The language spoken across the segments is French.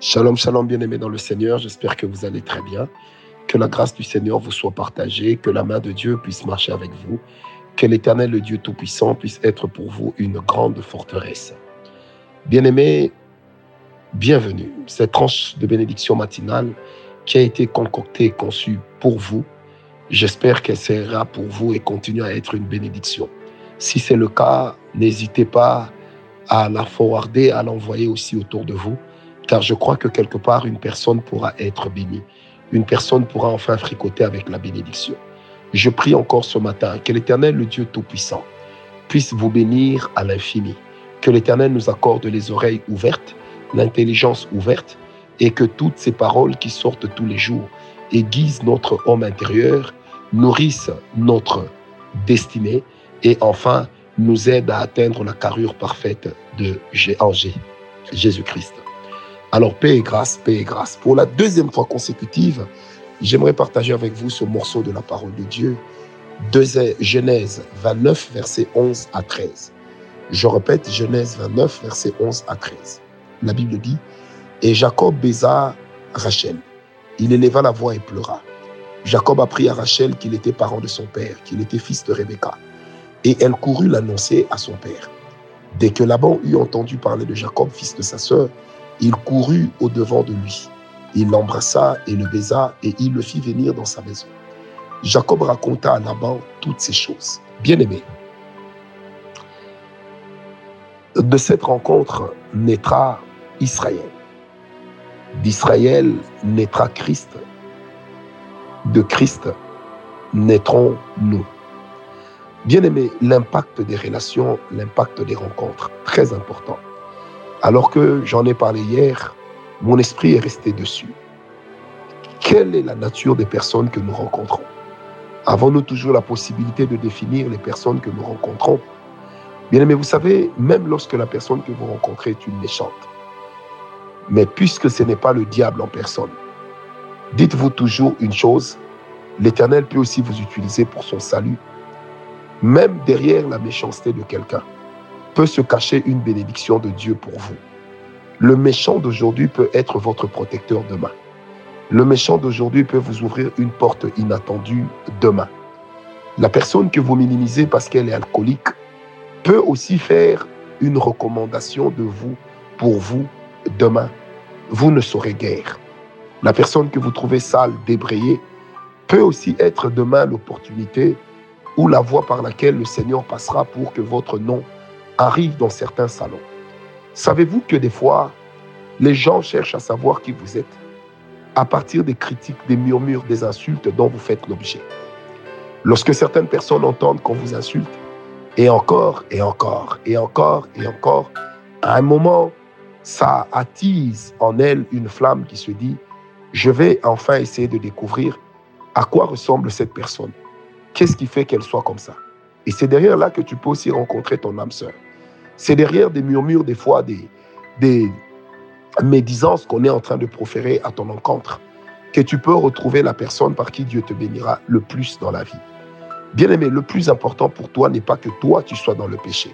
Shalom, shalom, bien-aimés dans le Seigneur. J'espère que vous allez très bien. Que la grâce du Seigneur vous soit partagée, que la main de Dieu puisse marcher avec vous, que l'Éternel, le Dieu Tout-Puissant, puisse être pour vous une grande forteresse. Bien-aimés, bienvenue. Cette tranche de bénédiction matinale qui a été concoctée et conçue pour vous, j'espère qu'elle sera pour vous et continue à être une bénédiction. Si c'est le cas, n'hésitez pas à la forwarder, à l'envoyer aussi autour de vous car je crois que quelque part, une personne pourra être bénie. Une personne pourra enfin fricoter avec la bénédiction. Je prie encore ce matin que l'Éternel, le Dieu Tout-Puissant, puisse vous bénir à l'infini. Que l'Éternel nous accorde les oreilles ouvertes, l'intelligence ouverte, et que toutes ces paroles qui sortent tous les jours aiguisent notre homme intérieur, nourrissent notre destinée, et enfin nous aident à atteindre la carrure parfaite de Jésus-Christ. Alors, paix et grâce, paix et grâce. Pour la deuxième fois consécutive, j'aimerais partager avec vous ce morceau de la parole de Dieu, Genèse 29, versets 11 à 13. Je répète, Genèse 29, versets 11 à 13. La Bible dit, Et Jacob baisa Rachel. Il éleva la voix et pleura. Jacob apprit à Rachel qu'il était parent de son père, qu'il était fils de Rebecca. Et elle courut l'annoncer à son père. Dès que Laban eut entendu parler de Jacob, fils de sa sœur, il courut au-devant de lui. Il l'embrassa et le baisa et il le fit venir dans sa maison. Jacob raconta à Laban toutes ces choses. Bien-aimé, de cette rencontre naîtra Israël. D'Israël naîtra Christ. De Christ naîtrons nous. Bien-aimé, l'impact des relations, l'impact des rencontres, très important. Alors que j'en ai parlé hier, mon esprit est resté dessus. Quelle est la nature des personnes que nous rencontrons? Avons-nous toujours la possibilité de définir les personnes que nous rencontrons? Bien aimé, vous savez, même lorsque la personne que vous rencontrez est une méchante, mais puisque ce n'est pas le diable en personne, dites-vous toujours une chose, l'Éternel peut aussi vous utiliser pour son salut, même derrière la méchanceté de quelqu'un peut se cacher une bénédiction de Dieu pour vous. Le méchant d'aujourd'hui peut être votre protecteur demain. Le méchant d'aujourd'hui peut vous ouvrir une porte inattendue demain. La personne que vous minimisez parce qu'elle est alcoolique peut aussi faire une recommandation de vous pour vous demain. Vous ne saurez guère. La personne que vous trouvez sale, débrayée, peut aussi être demain l'opportunité ou la voie par laquelle le Seigneur passera pour que votre nom arrive dans certains salons. Savez-vous que des fois, les gens cherchent à savoir qui vous êtes à partir des critiques, des murmures, des insultes dont vous faites l'objet? Lorsque certaines personnes entendent qu'on vous insulte, et encore, et encore, et encore, et encore, à un moment, ça attise en elle une flamme qui se dit, je vais enfin essayer de découvrir à quoi ressemble cette personne. Qu'est-ce qui fait qu'elle soit comme ça? Et c'est derrière là que tu peux aussi rencontrer ton âme sœur. C'est derrière des murmures, des fois, des, médisances qu'on est en train de proférer à ton encontre, que tu peux retrouver la personne par qui Dieu te bénira le plus dans la vie. Bien-aimé, le plus important pour toi n'est pas que toi, tu sois dans le péché.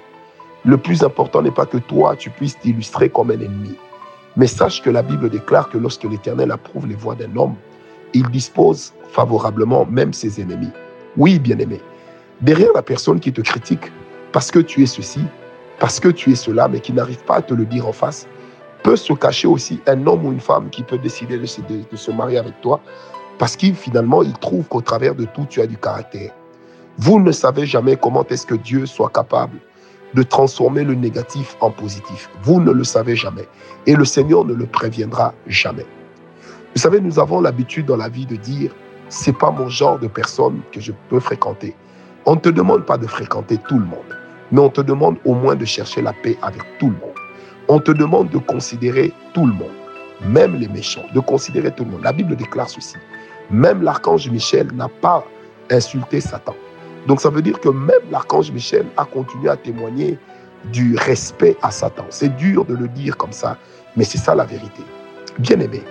Le plus important n'est pas que toi, tu puisses t'illustrer comme un ennemi. Mais sache que la Bible déclare que lorsque l'Éternel approuve les voies d'un homme, il dispose favorablement même ses ennemis. Oui, bien-aimé, derrière la personne qui te critique parce que tu es ceci, parce que tu es cela, mais qui n'arrive pas à te le dire en face, peut se cacher aussi un homme ou une femme qui peut décider de se, marier avec toi, parce qu'il finalement, il trouve qu'au travers de tout, tu as du caractère. Vous ne savez jamais comment est-ce que Dieu soit capable de transformer le négatif en positif. Vous ne le savez jamais. Et le Seigneur ne le préviendra jamais. Vous savez, nous avons l'habitude dans la vie de dire, c'est pas mon genre de personne que je peux fréquenter. On ne te demande pas de fréquenter tout le monde mais on te demande au moins de chercher la paix avec tout le monde. On te demande de considérer tout le monde, même les méchants, de considérer tout le monde. La Bible déclare ceci. Même l'archange Michel n'a pas insulté Satan. Donc ça veut dire que même l'archange Michel a continué à témoigner du respect à Satan. C'est dur de le dire comme ça, mais c'est ça la vérité. Bien aimé,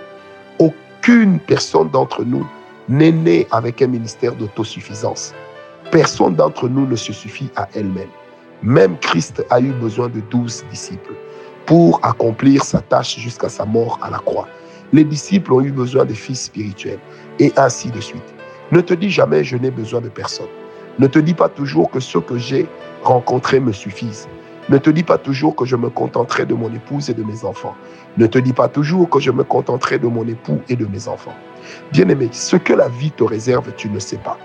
aucune personne d'entre nous n'est née avec un ministère d'autosuffisance. Personne d'entre nous ne se suffit à elle-même. Même Christ a eu besoin de douze disciples. pour accomplir sa tâche jusqu'à sa mort à la croix. Les disciples ont eu besoin des fils spirituels et ainsi de suite. Ne te dis jamais je n'ai besoin de personne. Ne te dis pas toujours que ce que j'ai rencontré me suffisent. Ne te dis pas toujours que je me contenterai de mon épouse et de mes enfants. Ne te dis pas toujours que je me contenterai de mon époux et de mes enfants. Bien-aimé, ce que la vie te réserve, tu ne sais pas.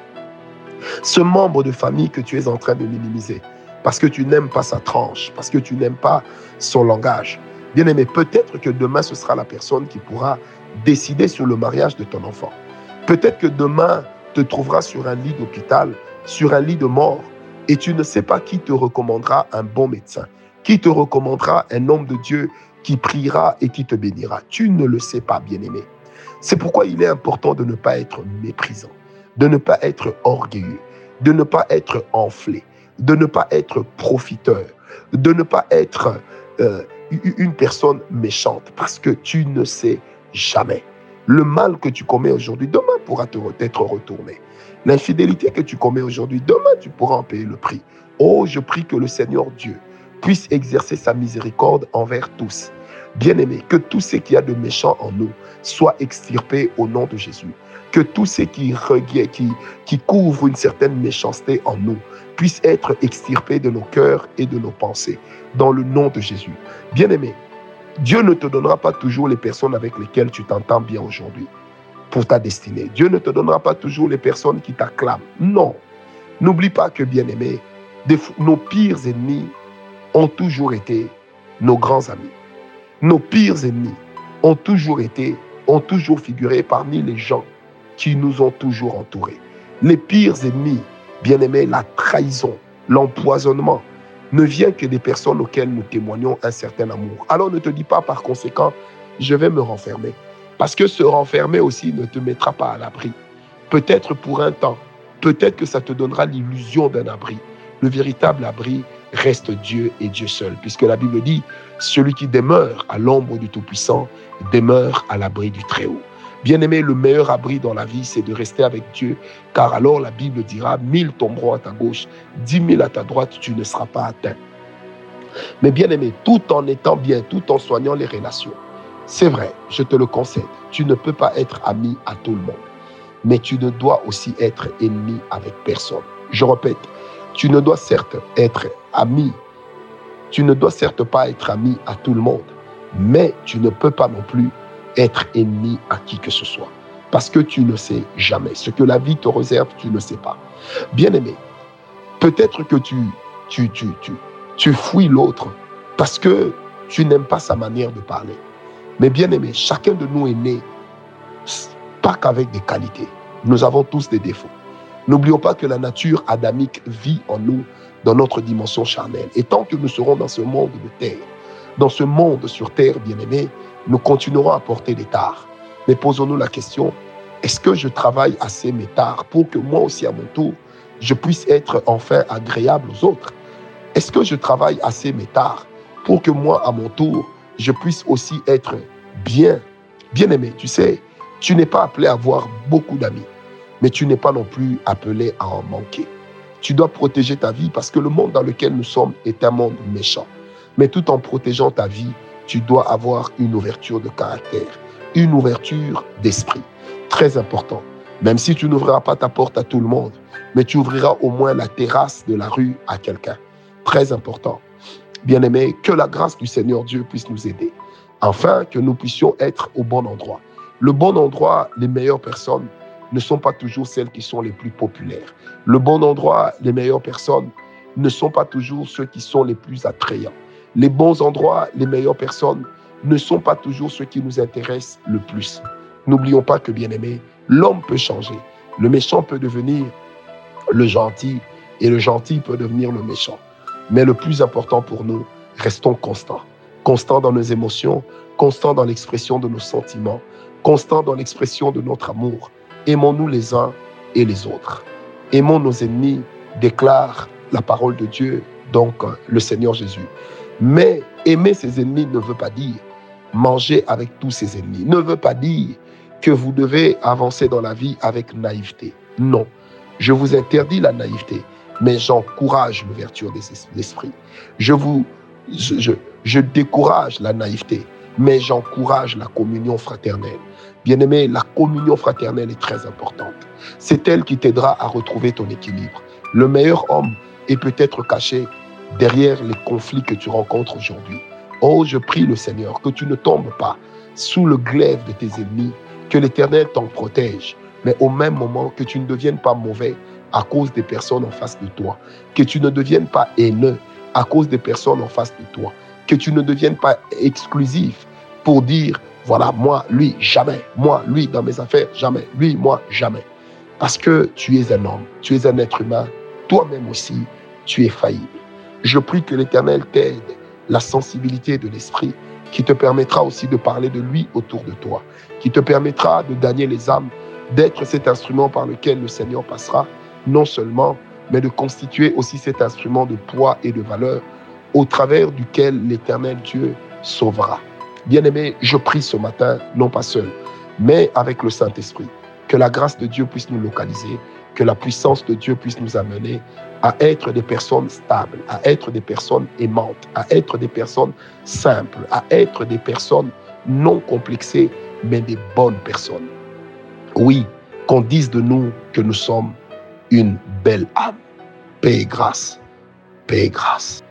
Ce membre de famille que tu es en train de minimiser, parce que tu n'aimes pas sa tranche, parce que tu n'aimes pas son langage. Bien-aimé, peut-être que demain, ce sera la personne qui pourra décider sur le mariage de ton enfant. Peut-être que demain, te trouveras sur un lit d'hôpital, sur un lit de mort, et tu ne sais pas qui te recommandera un bon médecin, qui te recommandera un homme de Dieu qui priera et qui te bénira. Tu ne le sais pas, bien-aimé. C'est pourquoi il est important de ne pas être méprisant, de ne pas être orgueilleux, de ne pas être enflé, de ne pas être profiteur, de ne pas être euh, une personne méchante, parce que tu ne sais jamais. Le mal que tu commets aujourd'hui, demain pourra te être retourné. L'infidélité que tu commets aujourd'hui, demain tu pourras en payer le prix. Oh, je prie que le Seigneur Dieu puisse exercer sa miséricorde envers tous. Bien-aimés, que tout ce qu'il y a de méchant en nous soit extirpé au nom de Jésus. Que tout ce qui, qui, qui couvre une certaine méchanceté en nous puisse être extirpé de nos cœurs et de nos pensées, dans le nom de Jésus. Bien-aimé, Dieu ne te donnera pas toujours les personnes avec lesquelles tu t'entends bien aujourd'hui pour ta destinée. Dieu ne te donnera pas toujours les personnes qui t'acclament. Non. N'oublie pas que, bien-aimé, nos pires ennemis ont toujours été nos grands amis. Nos pires ennemis ont toujours été, ont toujours figuré parmi les gens qui nous ont toujours entourés. Les pires ennemis Bien-aimé, la trahison, l'empoisonnement ne vient que des personnes auxquelles nous témoignons un certain amour. Alors ne te dis pas par conséquent, je vais me renfermer. Parce que se renfermer aussi ne te mettra pas à l'abri. Peut-être pour un temps, peut-être que ça te donnera l'illusion d'un abri. Le véritable abri reste Dieu et Dieu seul, puisque la Bible dit, celui qui demeure à l'ombre du Tout-Puissant demeure à l'abri du Très-Haut. Bien-aimé, le meilleur abri dans la vie, c'est de rester avec Dieu, car alors la Bible dira, mille tomberont à ta gauche, dix mille à ta droite, tu ne seras pas atteint. Mais bien-aimé, tout en étant bien, tout en soignant les relations, c'est vrai, je te le concède, tu ne peux pas être ami à tout le monde, mais tu ne dois aussi être ennemi avec personne. Je répète, tu ne dois certes être ami, tu ne dois certes pas être ami à tout le monde, mais tu ne peux pas non plus être ennemi à qui que ce soit. Parce que tu ne sais jamais. Ce que la vie te réserve, tu ne sais pas. Bien-aimé, peut-être que tu, tu, tu, tu, tu fuis l'autre parce que tu n'aimes pas sa manière de parler. Mais bien-aimé, chacun de nous est né pas qu'avec des qualités. Nous avons tous des défauts. N'oublions pas que la nature adamique vit en nous dans notre dimension charnelle. Et tant que nous serons dans ce monde de terre, dans ce monde sur terre, bien-aimé, nous continuerons à porter des tares. Mais posons-nous la question, est-ce que je travaille assez mes tares pour que moi aussi, à mon tour, je puisse être enfin agréable aux autres? Est-ce que je travaille assez mes tares pour que moi, à mon tour, je puisse aussi être bien, bien aimé Tu sais, tu n'es pas appelé à avoir beaucoup d'amis, mais tu n'es pas non plus appelé à en manquer. Tu dois protéger ta vie parce que le monde dans lequel nous sommes est un monde méchant. Mais tout en protégeant ta vie, tu dois avoir une ouverture de caractère, une ouverture d'esprit. Très important. Même si tu n'ouvriras pas ta porte à tout le monde, mais tu ouvriras au moins la terrasse de la rue à quelqu'un. Très important. Bien-aimé, que la grâce du Seigneur Dieu puisse nous aider. Enfin, que nous puissions être au bon endroit. Le bon endroit, les meilleures personnes ne sont pas toujours celles qui sont les plus populaires. Le bon endroit, les meilleures personnes ne sont pas toujours ceux qui sont les plus attrayants. Les bons endroits, les meilleures personnes ne sont pas toujours ceux qui nous intéressent le plus. N'oublions pas que, bien aimé, l'homme peut changer. Le méchant peut devenir le gentil et le gentil peut devenir le méchant. Mais le plus important pour nous, restons constants. Constants dans nos émotions, constants dans l'expression de nos sentiments, constants dans l'expression de notre amour. Aimons-nous les uns et les autres. Aimons nos ennemis, déclare la parole de Dieu, donc le Seigneur Jésus. Mais aimer ses ennemis ne veut pas dire manger avec tous ses ennemis, ne veut pas dire que vous devez avancer dans la vie avec naïveté. Non, je vous interdis la naïveté, mais j'encourage l'ouverture de l'esprit. Je vous, je, Je décourage la naïveté, mais j'encourage la communion fraternelle. Bien-aimé, la communion fraternelle est très importante. C'est elle qui t'aidera à retrouver ton équilibre. Le meilleur homme est peut-être caché derrière les conflits que tu rencontres aujourd'hui. Oh, je prie le Seigneur que tu ne tombes pas sous le glaive de tes ennemis, que l'Éternel t'en protège, mais au même moment que tu ne deviennes pas mauvais à cause des personnes en face de toi, que tu ne deviennes pas haineux à cause des personnes en face de toi, que tu ne deviennes pas exclusif pour dire, voilà, moi, lui, jamais, moi, lui, dans mes affaires, jamais, lui, moi, jamais. Parce que tu es un homme, tu es un être humain, toi-même aussi, tu es faillible. Je prie que l'Éternel t'aide la sensibilité de l'esprit qui te permettra aussi de parler de lui autour de toi, qui te permettra de gagner les âmes, d'être cet instrument par lequel le Seigneur passera, non seulement, mais de constituer aussi cet instrument de poids et de valeur au travers duquel l'Éternel Dieu sauvera. Bien-aimé, je prie ce matin, non pas seul, mais avec le Saint-Esprit, que la grâce de Dieu puisse nous localiser, que la puissance de Dieu puisse nous amener à être des personnes stables, à être des personnes aimantes, à être des personnes simples, à être des personnes non complexées, mais des bonnes personnes. Oui, qu'on dise de nous que nous sommes une belle âme. Paix et grâce. Paix et grâce.